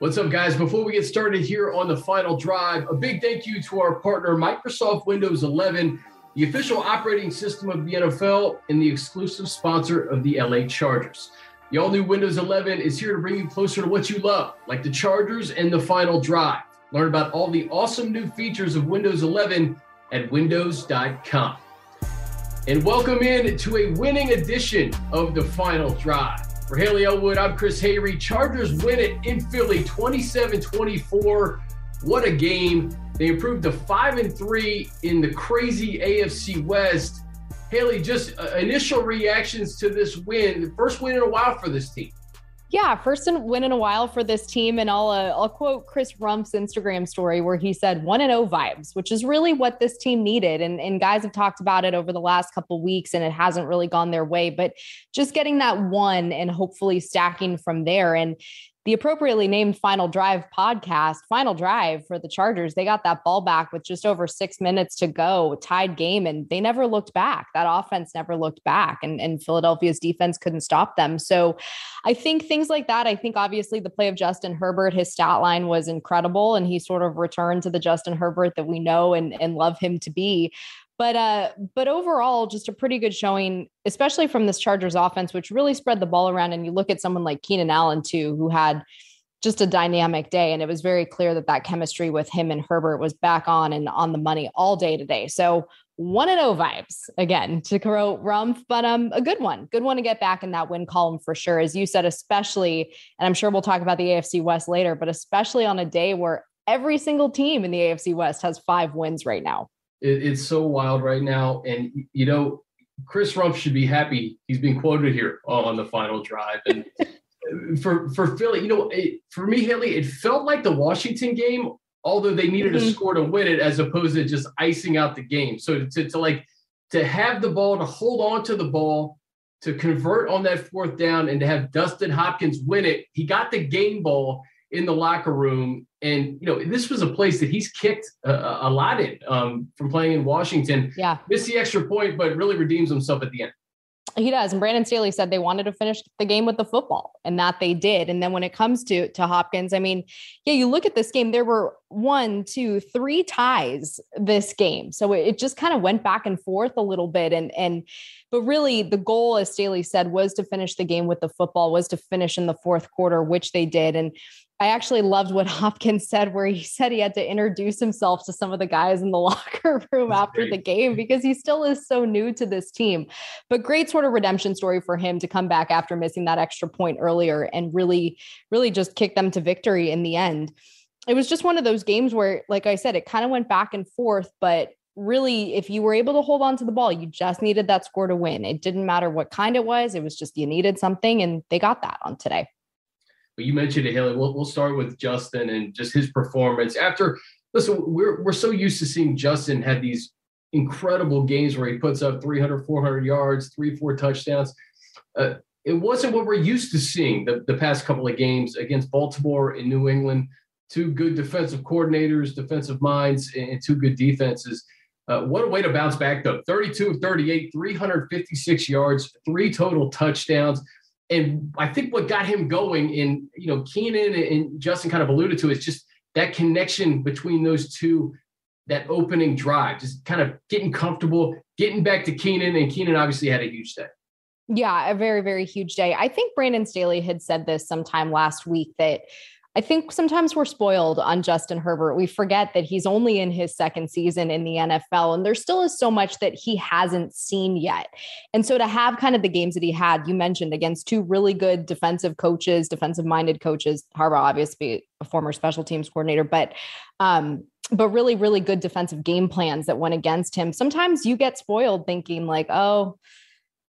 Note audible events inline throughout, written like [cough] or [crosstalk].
What's up, guys? Before we get started here on the final drive, a big thank you to our partner, Microsoft Windows 11, the official operating system of the NFL and the exclusive sponsor of the LA Chargers. The all new Windows 11 is here to bring you closer to what you love, like the Chargers and the final drive. Learn about all the awesome new features of Windows 11 at windows.com. And welcome in to a winning edition of the final drive. For Haley Elwood, I'm Chris Hayre. Chargers win it in Philly 27 24. What a game. They improved to 5 and 3 in the crazy AFC West. Haley, just uh, initial reactions to this win, first win in a while for this team. Yeah, first win in a while for this team, and I'll uh, I'll quote Chris Rumph's Instagram story where he said "one and zero oh vibes," which is really what this team needed. And and guys have talked about it over the last couple weeks, and it hasn't really gone their way. But just getting that one and hopefully stacking from there, and the appropriately named Final Drive podcast, Final Drive for the Chargers, they got that ball back with just over six minutes to go, tied game, and they never looked back. That offense never looked back, and, and Philadelphia's defense couldn't stop them. So I think things like that, I think obviously the play of Justin Herbert, his stat line was incredible, and he sort of returned to the Justin Herbert that we know and, and love him to be. But uh, but overall, just a pretty good showing, especially from this Chargers offense, which really spread the ball around. And you look at someone like Keenan Allen too, who had just a dynamic day, and it was very clear that that chemistry with him and Herbert was back on and on the money all day today. So one and oh vibes again to quote Rumph, but um a good one, good one to get back in that win column for sure. As you said, especially, and I'm sure we'll talk about the AFC West later, but especially on a day where every single team in the AFC West has five wins right now. It, it's so wild right now. And, you know, Chris Rumph should be happy. He's being quoted here on the final drive. And [laughs] for, for Philly, you know, it, for me, Haley, it felt like the Washington game, although they needed mm-hmm. a score to win it as opposed to just icing out the game. So to, to like, to have the ball, to hold on to the ball, to convert on that fourth down and to have Dustin Hopkins win it. He got the game ball in the locker room. And, you know, this was a place that he's kicked a, a lot in um, from playing in Washington. Yeah. Missed the extra point, but really redeems himself at the end. He does. And Brandon Staley said they wanted to finish the game with the football and that they did. And then when it comes to, to Hopkins, I mean, yeah, you look at this game, there were one, two, three ties this game. So it, it just kind of went back and forth a little bit. And, and, but really the goal, as Staley said, was to finish the game with the football, was to finish in the fourth quarter, which they did. And I actually loved what [laughs] Hopkins said, where he said he had to introduce himself to some of the guys in the [laughs] locker room That's after great. the game because he still is so new to this team. But great sort of redemption story for him to come back after missing that extra point earlier and really, really just kick them to victory in the end. It was just one of those games where, like I said, it kind of went back and forth, but really, if you were able to hold on to the ball, you just needed that score to win. It didn't matter what kind it was, it was just you needed something, and they got that on today. But you mentioned it, Haley. We'll, we'll start with Justin and just his performance. After, listen, we're, we're so used to seeing Justin have these incredible games where he puts up 300, 400 yards, three, four touchdowns. Uh, it wasn't what we're used to seeing the, the past couple of games against Baltimore and New England. Two good defensive coordinators, defensive minds, and two good defenses. Uh, what a way to bounce back, though. 32 of 38, 356 yards, three total touchdowns and I think what got him going and you know, Keenan and Justin kind of alluded to is just that connection between those two, that opening drive, just kind of getting comfortable, getting back to Keenan. And Keenan obviously had a huge day. Yeah, a very, very huge day. I think Brandon Staley had said this sometime last week that I think sometimes we're spoiled on Justin Herbert. We forget that he's only in his second season in the NFL, and there still is so much that he hasn't seen yet. And so to have kind of the games that he had, you mentioned against two really good defensive coaches, defensive minded coaches, Harbaugh, obviously a former special teams coordinator, but um, but really, really good defensive game plans that went against him. Sometimes you get spoiled thinking like, oh,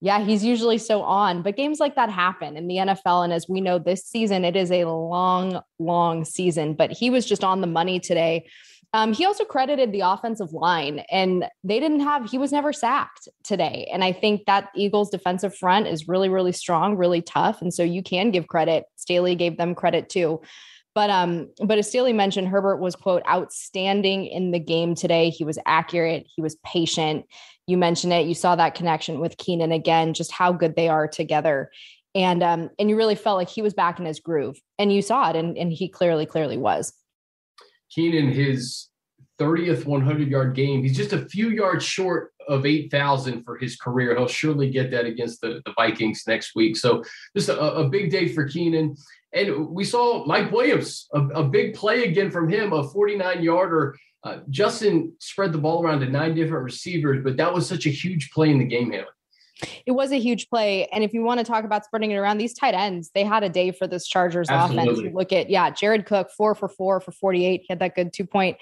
yeah, he's usually so on, but games like that happen in the NFL. And as we know, this season, it is a long, long season, but he was just on the money today. Um, he also credited the offensive line, and they didn't have, he was never sacked today. And I think that Eagles defensive front is really, really strong, really tough. And so you can give credit. Staley gave them credit too. But um, but as Staley mentioned, Herbert was quote outstanding in the game today. He was accurate, he was patient. You mentioned it, you saw that connection with Keenan again, just how good they are together. And um, and you really felt like he was back in his groove. And you saw it, and, and he clearly, clearly was. Keenan, his 30th 100 yard game. He's just a few yards short of 8,000 for his career. He'll surely get that against the, the Vikings next week. So just a, a big day for Keenan. And we saw Mike Williams, a, a big play again from him, a 49 yarder. Uh, Justin spread the ball around to nine different receivers, but that was such a huge play in the game handling. It was a huge play. And if you want to talk about spreading it around, these tight ends, they had a day for this Chargers Absolutely. offense. You look at, yeah, Jared Cook, four for four for 48. He had that good two point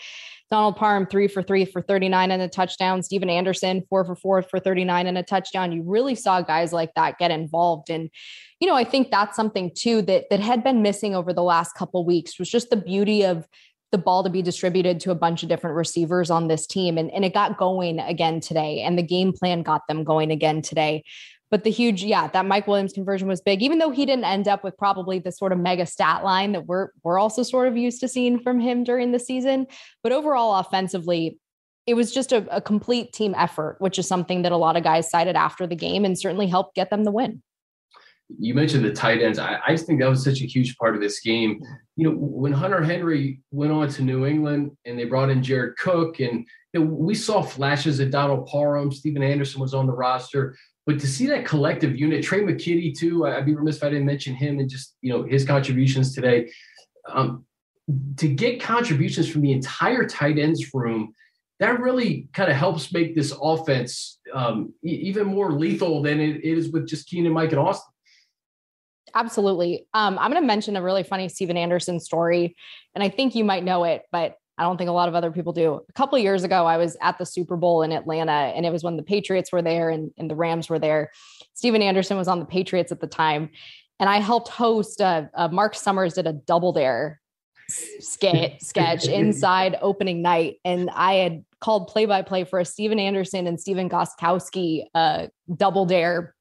Donald Parham, three for three for 39 and a touchdown. Stephen Anderson, four for four for 39 and a touchdown. You really saw guys like that get involved. And, you know, I think that's something too that that had been missing over the last couple weeks was just the beauty of the ball to be distributed to a bunch of different receivers on this team. And, and it got going again today. And the game plan got them going again today. But the huge, yeah, that Mike Williams conversion was big, even though he didn't end up with probably the sort of mega stat line that we're we're also sort of used to seeing from him during the season. But overall, offensively, it was just a, a complete team effort, which is something that a lot of guys cited after the game and certainly helped get them the win you mentioned the tight ends. I, I, just think that was such a huge part of this game. You know, when Hunter Henry went on to New England and they brought in Jared Cook, and you know, we saw flashes of Donald Parham, Stephen Anderson was on the roster, but to see that collective unit, Tre' McKitty too, I'd be remiss if I didn't mention him and just you know his contributions today. Um, to get contributions from the entire tight ends room, that really kind of helps make this offense um, e- even more lethal than it is with just Keenan, Mike, and Austin. Absolutely. Um, I'm going to mention a really funny Stephen Anderson story, and I think you might know it, but I don't think a lot of other people do. A couple years ago, I was at the Super Bowl in Atlanta, and it was when the Patriots were there and, and the Rams were there. Stephen Anderson was on the Patriots at the time, and I helped host. A, a Marc Summers did a double dare sketch sketch inside [laughs] opening night, and I had called play by play for a Stephen Anderson and Stephen Gostkowski uh, double dare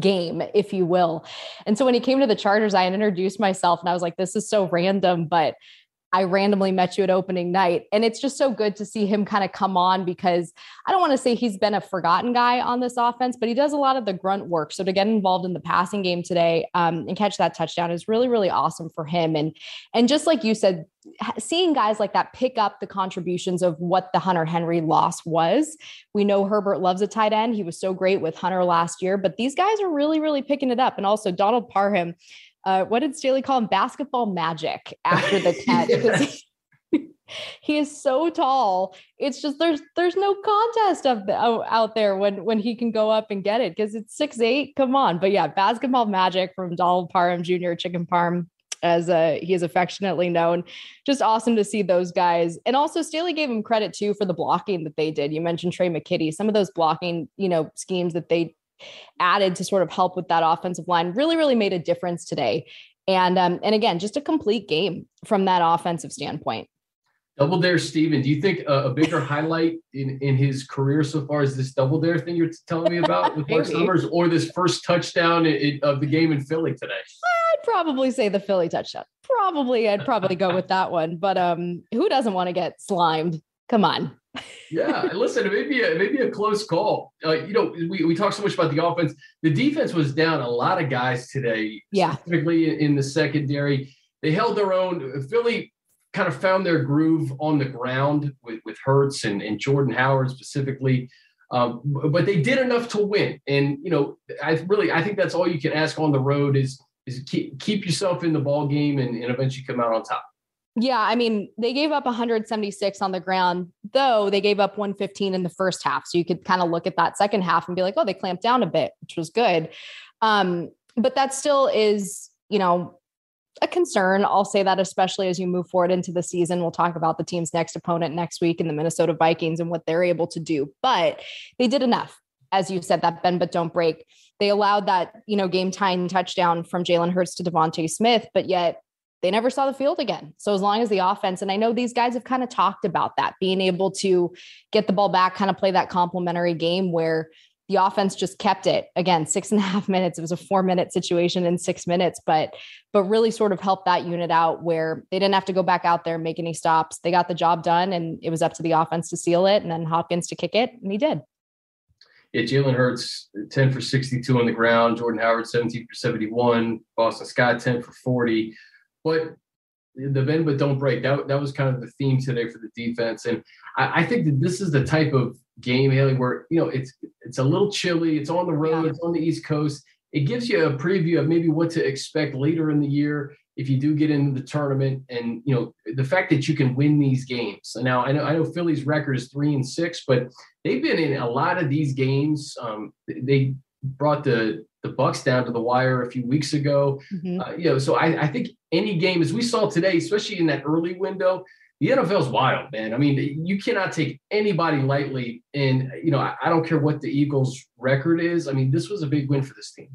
game, if you will. And so when he came to the Chargers, I had introduced myself and I was like, this is so random, but I randomly met you at opening night. And it's just so good to see him kind of come on because I don't want to say he's been a forgotten guy on this offense, but he does a lot of the grunt work. So to get involved in the passing game today um, and catch that touchdown is really, really awesome for him. And and just like you said, seeing guys like that pick up the contributions of what the Hunter Henry loss was. We know Herbert loves a tight end. He was so great with Hunter last year, but these guys are really, really picking it up. And also Donald Parham uh, what did Staley call him? Basketball magic after the [laughs] catch. he, [laughs] he is so tall. It's just there's there's no contest of the, out there when when he can go up and get it because it's six eight. Come on, but yeah, basketball magic from Donald Parham Jr. Chicken Parm as uh, he is affectionately known. Just awesome to see those guys. And also Staley gave him credit too for the blocking that they did. You mentioned Tre' McKitty, some of those blocking, you know, schemes that they added to sort of help with that offensive line really, really made a difference today. And um, and again, just a complete game from that offensive standpoint. Double dare, Stephen. Do you think a, a bigger highlight in, in his career so far is this double dare thing you're telling me about with Marc [laughs] Summers, or this first touchdown in, of the game in Philly today? I'd probably say the Philly touchdown. Probably, I'd probably go with that one. But um, who doesn't want to get slimed? Come on yeah, listen, it may be a, maybe a close call. Uh, you know, we, we talk so much about the offense. The defense was down a lot of guys today, yeah. specifically in, the secondary. They held their own. Philly kind of found their groove on the ground with, with Hurts and, and Jordan Howard specifically. Um, but they did enough to win. And, you know, I really, I think that's all you can ask on the road is, is keep, keep yourself in the ball game and, and eventually come out on top. Yeah, I mean, they gave up 176 on the ground, though they gave up 115 in the first half. So you could kind of look at that second half and be like, oh, they clamped down a bit, which was good. Um, but that still is, you know, a concern. I'll say that, especially as you move forward into the season. We'll talk about the team's next opponent next week in the Minnesota Vikings and what they're able to do. But they did enough, as you said, that bend but don't break. They allowed that, you know, game time touchdown from Jalen Hurts to DeVonta Smith, but yet they never saw the field again. So as long as the offense, and I know these guys have kind of talked about that, being able to get the ball back, kind of play that complementary game where the offense just kept it again six and a half [laughs] minutes it was a four minute situation in six minutes but but really sort of helped that unit out where they didn't have to go back out there and make any stops they got the job done and it was up to the offense to seal it and then hopkins to kick it and he did yeah, Jalen Hurts, 10 for 62 on the ground. Jordan Howard, 17 for 71. Boston Scott, 10 for 40. But the bend but don't break. That, that was kind of the theme today for the defense. And I, I think that this is the type of game, Haley, where you know it's it's a little chilly, it's on the road, yeah. it's on the East Coast. It gives you a preview of maybe what to expect later in the year if you do get into the tournament and you know the fact that you can win these games now i know i know philly's record is three and six but they've been in a lot of these games um, they brought the the bucks down to the wire a few weeks ago mm-hmm. uh, you know so I, I think any game as we saw today especially in that early window the NFL's wild, man. I mean, you cannot take anybody lightly. And, you know, I, I don't care what the Eagles' record is. I mean, this was a big win for this team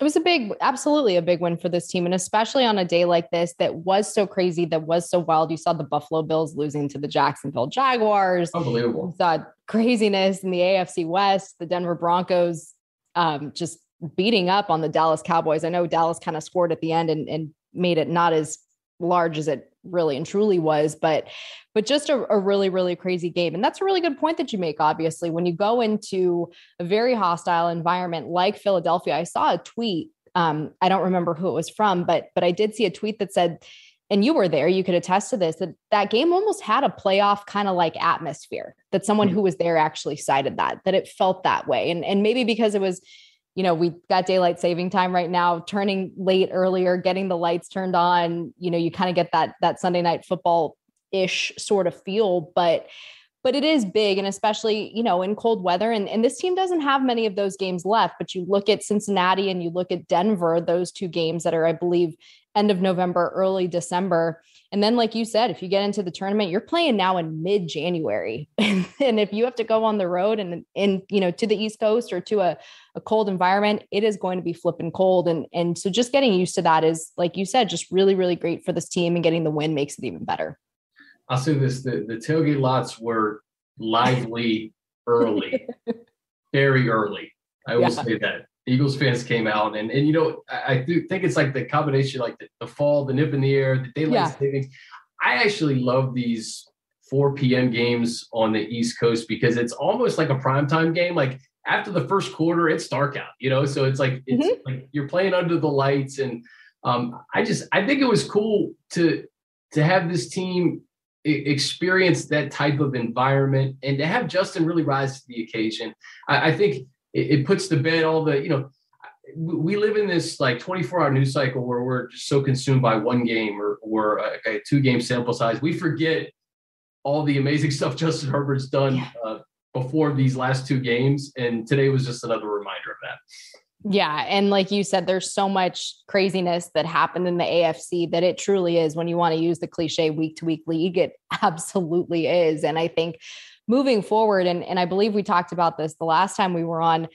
it was a big, absolutely a big win for this team. And especially on a day like this that was so crazy, that was so wild. You saw the Buffalo Bills losing to the Jacksonville Jaguars. Unbelievable. You saw craziness in the AFC West, the Denver Broncos um, just beating up on the Dallas Cowboys. I know Dallas kind of scored at the end and, and made it not as large as it really and truly was but but just a, a, really really crazy game and that's a really good point that you make obviously when you go into a very hostile environment like philadelphia i saw a tweet um, i don't remember who it was from but but i did see a tweet that said and you were there you could attest to this that that game almost had a playoff kind of like atmosphere that someone mm-hmm. who was there actually cited that that it felt that way and and maybe because it was you know, we got daylight saving time right now, turning late earlier, getting the lights turned on, you know, you kind of get that that Sunday night football ish sort of feel, but but it is big and especially, you know, in cold weather and and this team doesn't have many of those games left, but you look at Cincinnati and you look at Denver, those two games that are I believe end of November, early December. And then, like you said, if you get into the tournament, you're playing now in mid January. [laughs] and if you have to go on the road and in, you know, to the East Coast or to a, a cold environment, it is going to be flipping cold. And, and so just getting used to that is, like you said, just really, really great for this team and getting the win makes it even better. I'll say this the, the tailgate lots were lively [laughs] early, very early. I will yeah. say that. Eagles fans came out and and you know I, I do think it's like the combination like the, the, fall, the nip in the air, the daylight yeah. savings. I actually love these 4 p.m. games on the East Coast because it's almost like a primetime game. Like after the first quarter, it's dark out, you know. So it's like it's mm-hmm. like you're playing under the lights, and um, I just I think it was cool to to have this team experience that type of environment and to have Justin really rise to the occasion. I, I think it, it puts to bed all the you know we live in this like 24 hour news cycle where we're just so consumed by one game or, or a, a two game sample size. We forget all the amazing [laughs] stuff Justin Herbert's done yeah. uh, before these last two games. And today was just another reminder of that. Yeah. And like you said, there's so much craziness that happened in the AFC that it truly is when you want to use the cliche week to week league, it [laughs] absolutely is. And I think moving forward, and, and I believe we talked about this the last time we were on,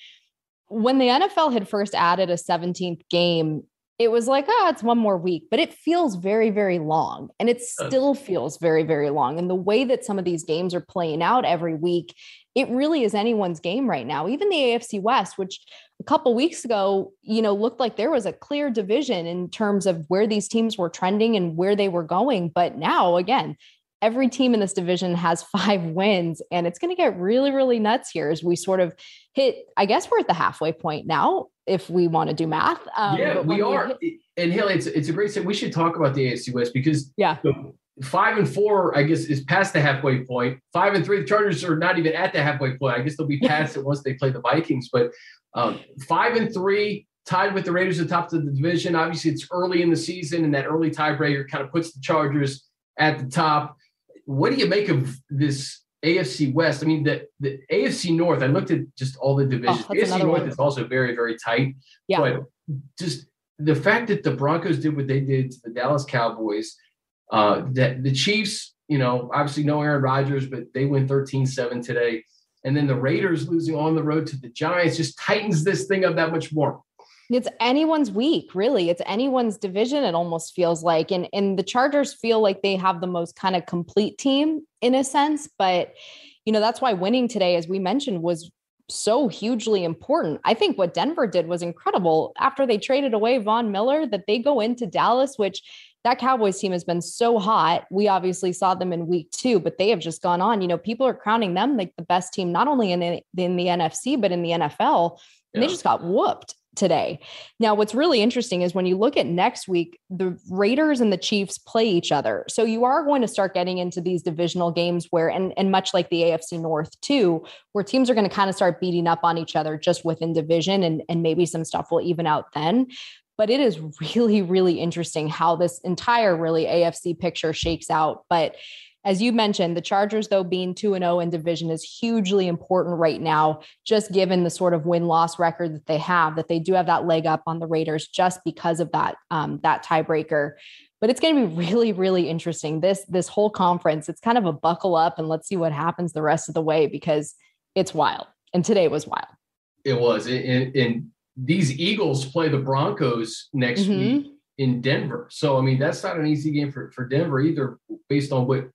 when the NFL had first added a 17th game, it was like, oh, it's one more week, but it feels very, very long. And it still feels very, very long. And the way that some of these games are playing out every week, it really is anyone's game right now. Even the AFC West, which a couple weeks ago, you know, looked like there was a clear division in terms of where these teams were trending and where they were going. But now, again, every team in this division has [laughs] five wins and it's going to get really really nuts here as we sort of hit i guess we're at the halfway point now if we want to do math um, yeah we are. hit- and Haley, it's, it's a great set we should talk about the AFC West because yeah. five and four i guess is past the halfway point. Five and three the chargers are not even at the halfway point. I guess they'll be [laughs] past it once they play the vikings but um, five and three tied with the raiders at the top of the division. Obviously it's early in the season and that early tiebreaker kind of puts the chargers at the top what do you make of this AFC West? I mean, the, the AFC North, I looked at just all the divisions. Oh, AFC North one. is also very, very tight. Yeah. But just the fact that the Broncos did what they did to the Dallas Cowboys, uh, that the Chiefs, you know, obviously no Aaron Rodgers, but they win 13 7 today. And then the Raiders losing on the road to the Giants just tightens this thing up that much more. It's anyone's week, really. It's anyone's division, it almost feels like. And, and the Chargers feel like they have the most kind of complete team in a sense. But, you know, that's why winning today, as we mentioned, was so hugely important. I think what Denver did was incredible after they traded away Von Miller, that they go into Dallas, which that Cowboys team has been so hot. We obviously saw them in week two, but they have just gone on. You know, people are crowning them like the best team, not only in the, in the NFC, but in the NFL. And yeah. they just got whooped today. Now, what's really interesting is when you look at next week, the Raiders and the Chiefs play each other. So you are going to start getting into these divisional games where, and, and much like the AFC North too, where teams are going to kind of start beating up on each other just within division and, and maybe some stuff will even out then but it is [laughs] really really interesting how this entire really AFC picture shakes out but as you mentioned the Chargers though being 2 and 0 in division is hugely important right now just given the sort of win loss record that they have that they do have that leg up on the Raiders just because of that um, that tiebreaker. But it's going to be [laughs] really really interesting. This this whole conference it's kind of a buckle up and let's see what happens the rest of the way because it's wild. And today was wild. It was. And these Eagles play the Broncos next mm-hmm. week in Denver. So I mean that's not an easy game for, for Denver either, based on what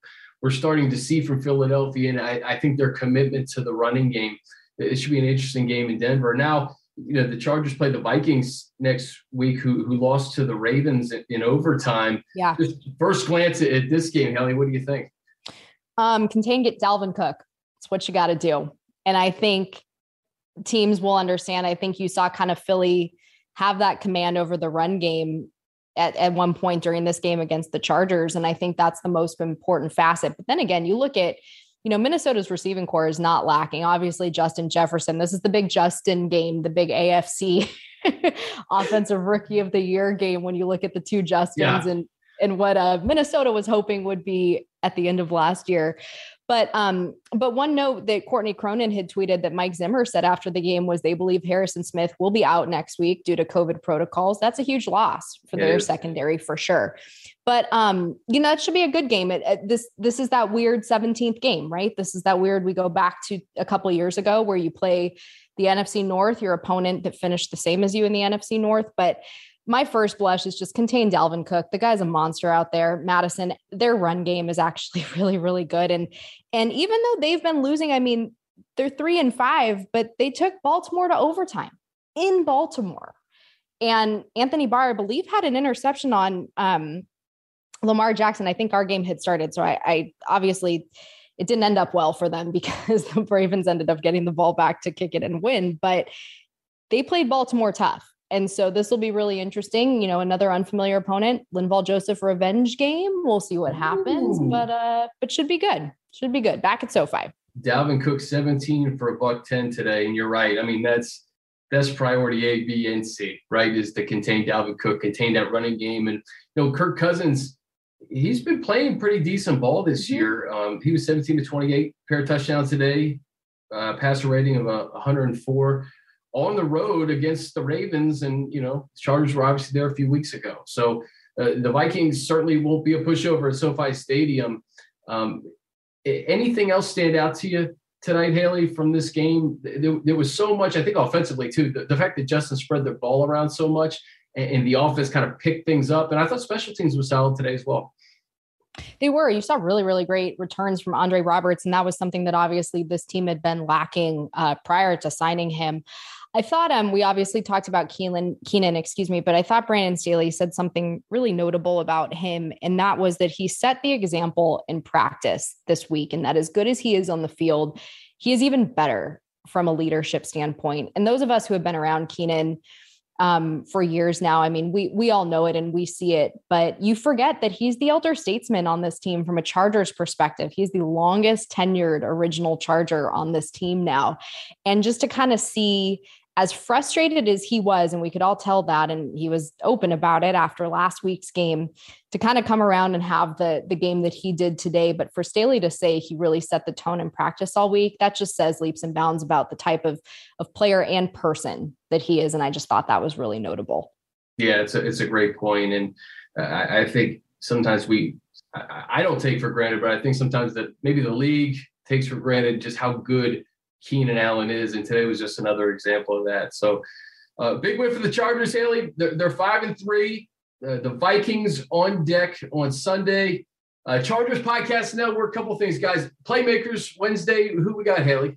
we're starting to see from Philadelphia. And I, I think their commitment to the running game. It should be an interesting game in Denver. Now, you know, the Chargers play the Vikings next week, who who lost to the Ravens in, in overtime. Yeah. Just first glance at, at this game, Helly, what do you think? Um, contain get Dalvin Cook. It's what you got to do. And I think teams will understand. I think you saw kind of Philly have that command over the run game at, at one point during this game against the Chargers. And I think that's the most important facet. But then again, you look at, you know, Minnesota's receiving corps is not lacking. Obviously, Justin Jefferson. This is the big Justin game, the big AFC [laughs] offensive rookie of the year game when you look at the two Justins yeah. and and what uh, Minnesota was hoping would be at the end of last year. But um, but one note that Courtney Cronin had tweeted that Mike Zimmer said after the game was they believe Harrison Smith will be out next week due to COVID protocols. That's a huge loss for their secondary for sure. But um, you know that should be a good game. It, it, this this is that weird 17th game, right? This is that weird. We go back to a couple years ago where you play the NFC North, your opponent that finished the same as you in the NFC North, but my first blush is just contain Dalvin Cook. The guy's a monster out there. Madison, their run game is actually [laughs] really, really good. And and even though they've been losing, I mean, they're three and five, but they took Baltimore to overtime in Baltimore. And Anthony Barr, I believe, had an interception on um, Lamar Jackson. I think our game had started. So I, I obviously it didn't end up well for them [laughs] because the Ravens ended up getting the ball back to kick it and win. But they played Baltimore tough. And so this will be really interesting. You know, another unfamiliar opponent, Linval Joseph revenge game. We'll see what happens, Ooh. but uh, but should be good. Should be good. Back at SoFi. Dalvin Cook 17 for a buck 10 today. And you're right. I mean, that's that's priority A, B, and C, right? Is to contain Dalvin Cook, contain that running game. And you know, Kirk Cousins, he's been playing pretty decent ball this mm-hmm. year. Um, he was 17 to 28, pair of touchdowns today, uh, passer rating of uh, 104 on the road against the Ravens, and you know, Chargers were obviously there a few weeks ago. So uh, the Vikings certainly won't be a pushover at SoFi Stadium. Um, anything else stand out to you tonight, Haley, from this game? There, there was so much, I think, offensively too. The, the, fact that Justin spread the ball around so much and, and the offense kind of picked things up, and I thought special teams was solid today as well. They were. You saw really, really great returns from Andre Roberts, and that was something that obviously this team had been lacking uh, prior to signing him. I thought um we obviously talked about Keenan Keenan, excuse me, but I thought Brandon Staley said something really notable about him, and that was that he set the example in practice this week, and that as good as he is on the field, he is even better from a leadership standpoint. And those of us who have been around Keenan um, for years now. I mean, we we all know it and we see it, but you forget that he's the elder statesman on this team from a Chargers perspective. He's the longest tenured original Charger on this team now, and just to kind of see as frustrated as he was, and we could all tell that, and he was open about it after last week's game, to kind of come around and have the the game that he did today. But for Staley to say he really set the tone in practice all week, that just says leaps and bounds about the type of of player and person that he is. And I just thought that was really notable. Yeah, it's a it's a great point, and uh, I, I think sometimes we I, I don't take for granted, but I think sometimes that maybe the league takes for granted just how good Keenan Allen is, and today was just another example of that. So, uh, big win for the Chargers, Haley. They're, they're five and three. Uh, the Vikings on deck on Sunday. Uh, Chargers Podcast Network. A couple things, guys. Playmakers Wednesday. Who we got, Haley?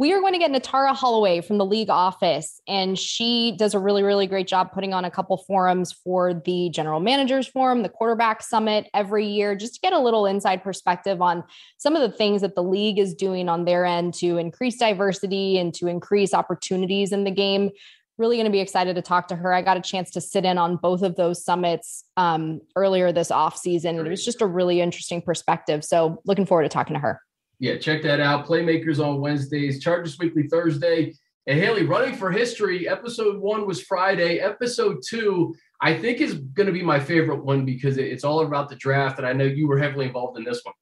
We are going to get Natara Holloway from the league office, and she does a really, really great job putting on a couple forums for the general managers forum, the quarterback summit every year, just to get a little inside perspective on some of the things that the league is doing on their end to increase diversity and to increase opportunities in the game. Really going to be excited to talk to her. I got a chance to sit in on both of those summits um, earlier this off season, and it was just a really interesting perspective. So, looking forward to talking to her yeah, check that out. Playmakers on Wednesdays, Chargers Weekly Thursday. And Haley, running for history, episode one was Friday. Episode two, I think, is going to be my favorite one because it's all about the draft. And I know you were heavily involved in this one.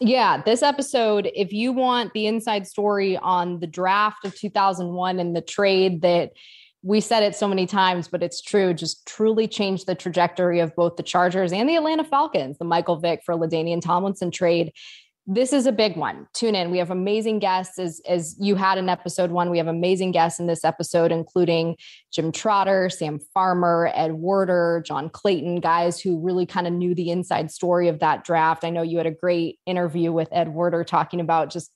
Yeah, this episode, if you want the inside story on the draft of 2001 and the trade that we said it so many times, but it's true, just truly changed the trajectory of both the Chargers and the Atlanta Falcons, the Michael Vick for LaDainian Tomlinson trade this is a big one. Tune in. We have amazing guests as as you had in episode 1. We have amazing guests in this episode including Jim Trotter, Sam Farmer, Ed Werder, John Clayton, guys who really kind of knew the inside story of that draft. I know you had a great interview with Ed Werder talking about just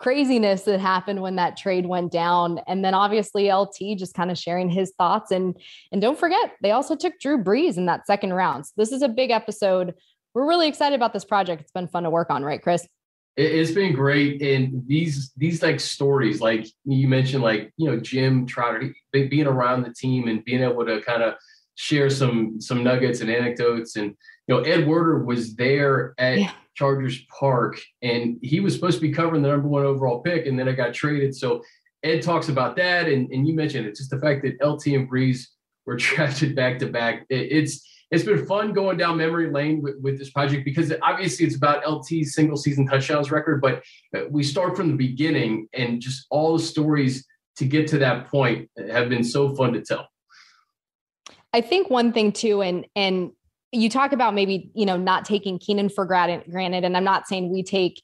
craziness that happened when that trade went down and then obviously LT just kind of sharing his thoughts and and don't forget they also took Drew Brees in that second round. So this is a big episode we're really excited about this project. It's been fun to work on, right, Chris? It's been great, and these these like stories, like you mentioned, like you know Jim Trotter being around the team and being able to kind of share some some nuggets and anecdotes, and you know Ed Werder was there at yeah. Chargers Park, and he was supposed to be covering the number one overall pick, and then I got traded. So Ed talks about that, and and you mentioned it, just the fact that LT and Brees were [laughs] drafted back to back. It's it's been fun going down memory lane with, with this project because obviously it's about LT's single season touchdowns record, but uh, we start from the beginning and just all the stories to get to that point have been so fun to tell. I think one thing too, and and you talk about maybe you know not taking Keenan for granted, and I'm not saying we take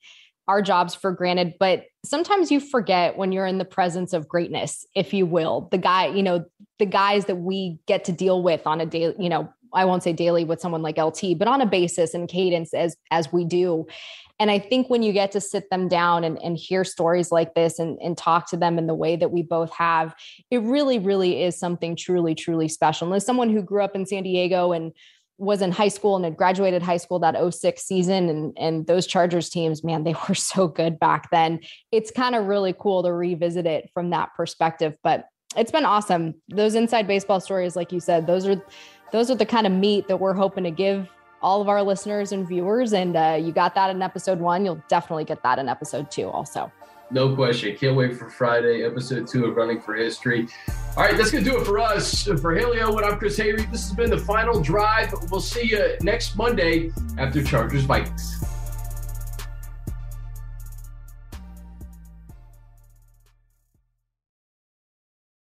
our jobs for granted, but sometimes you forget when you're in the presence of greatness, if you will. The guy, you know, the guys that we get to deal with on a daily, you know, I won't say daily with someone like LT, but on a basis and cadence as as we do. And I think when you get to sit them down and, and hear stories like this and, and talk to them in the way that we both have, it really, really is something truly, truly special. And as someone who grew up in San Diego and was in high school and had graduated high school that 06 season and and those Chargers teams man they [laughs] were so good back then it's kind of really cool to revisit it from that perspective but it's been awesome those inside baseball stories like you said those are those are the kind of meat that we're hoping to give all of our listeners and viewers. And uh, you got that in episode one. You'll definitely get that in episode two also. No question. Can't wait for Friday, episode two of Running for History. All right, that's going to do it for us. For Haley Owen, I'm Chris Hayre. This has been the final drive. We'll see you next Monday after Chargers Vikings.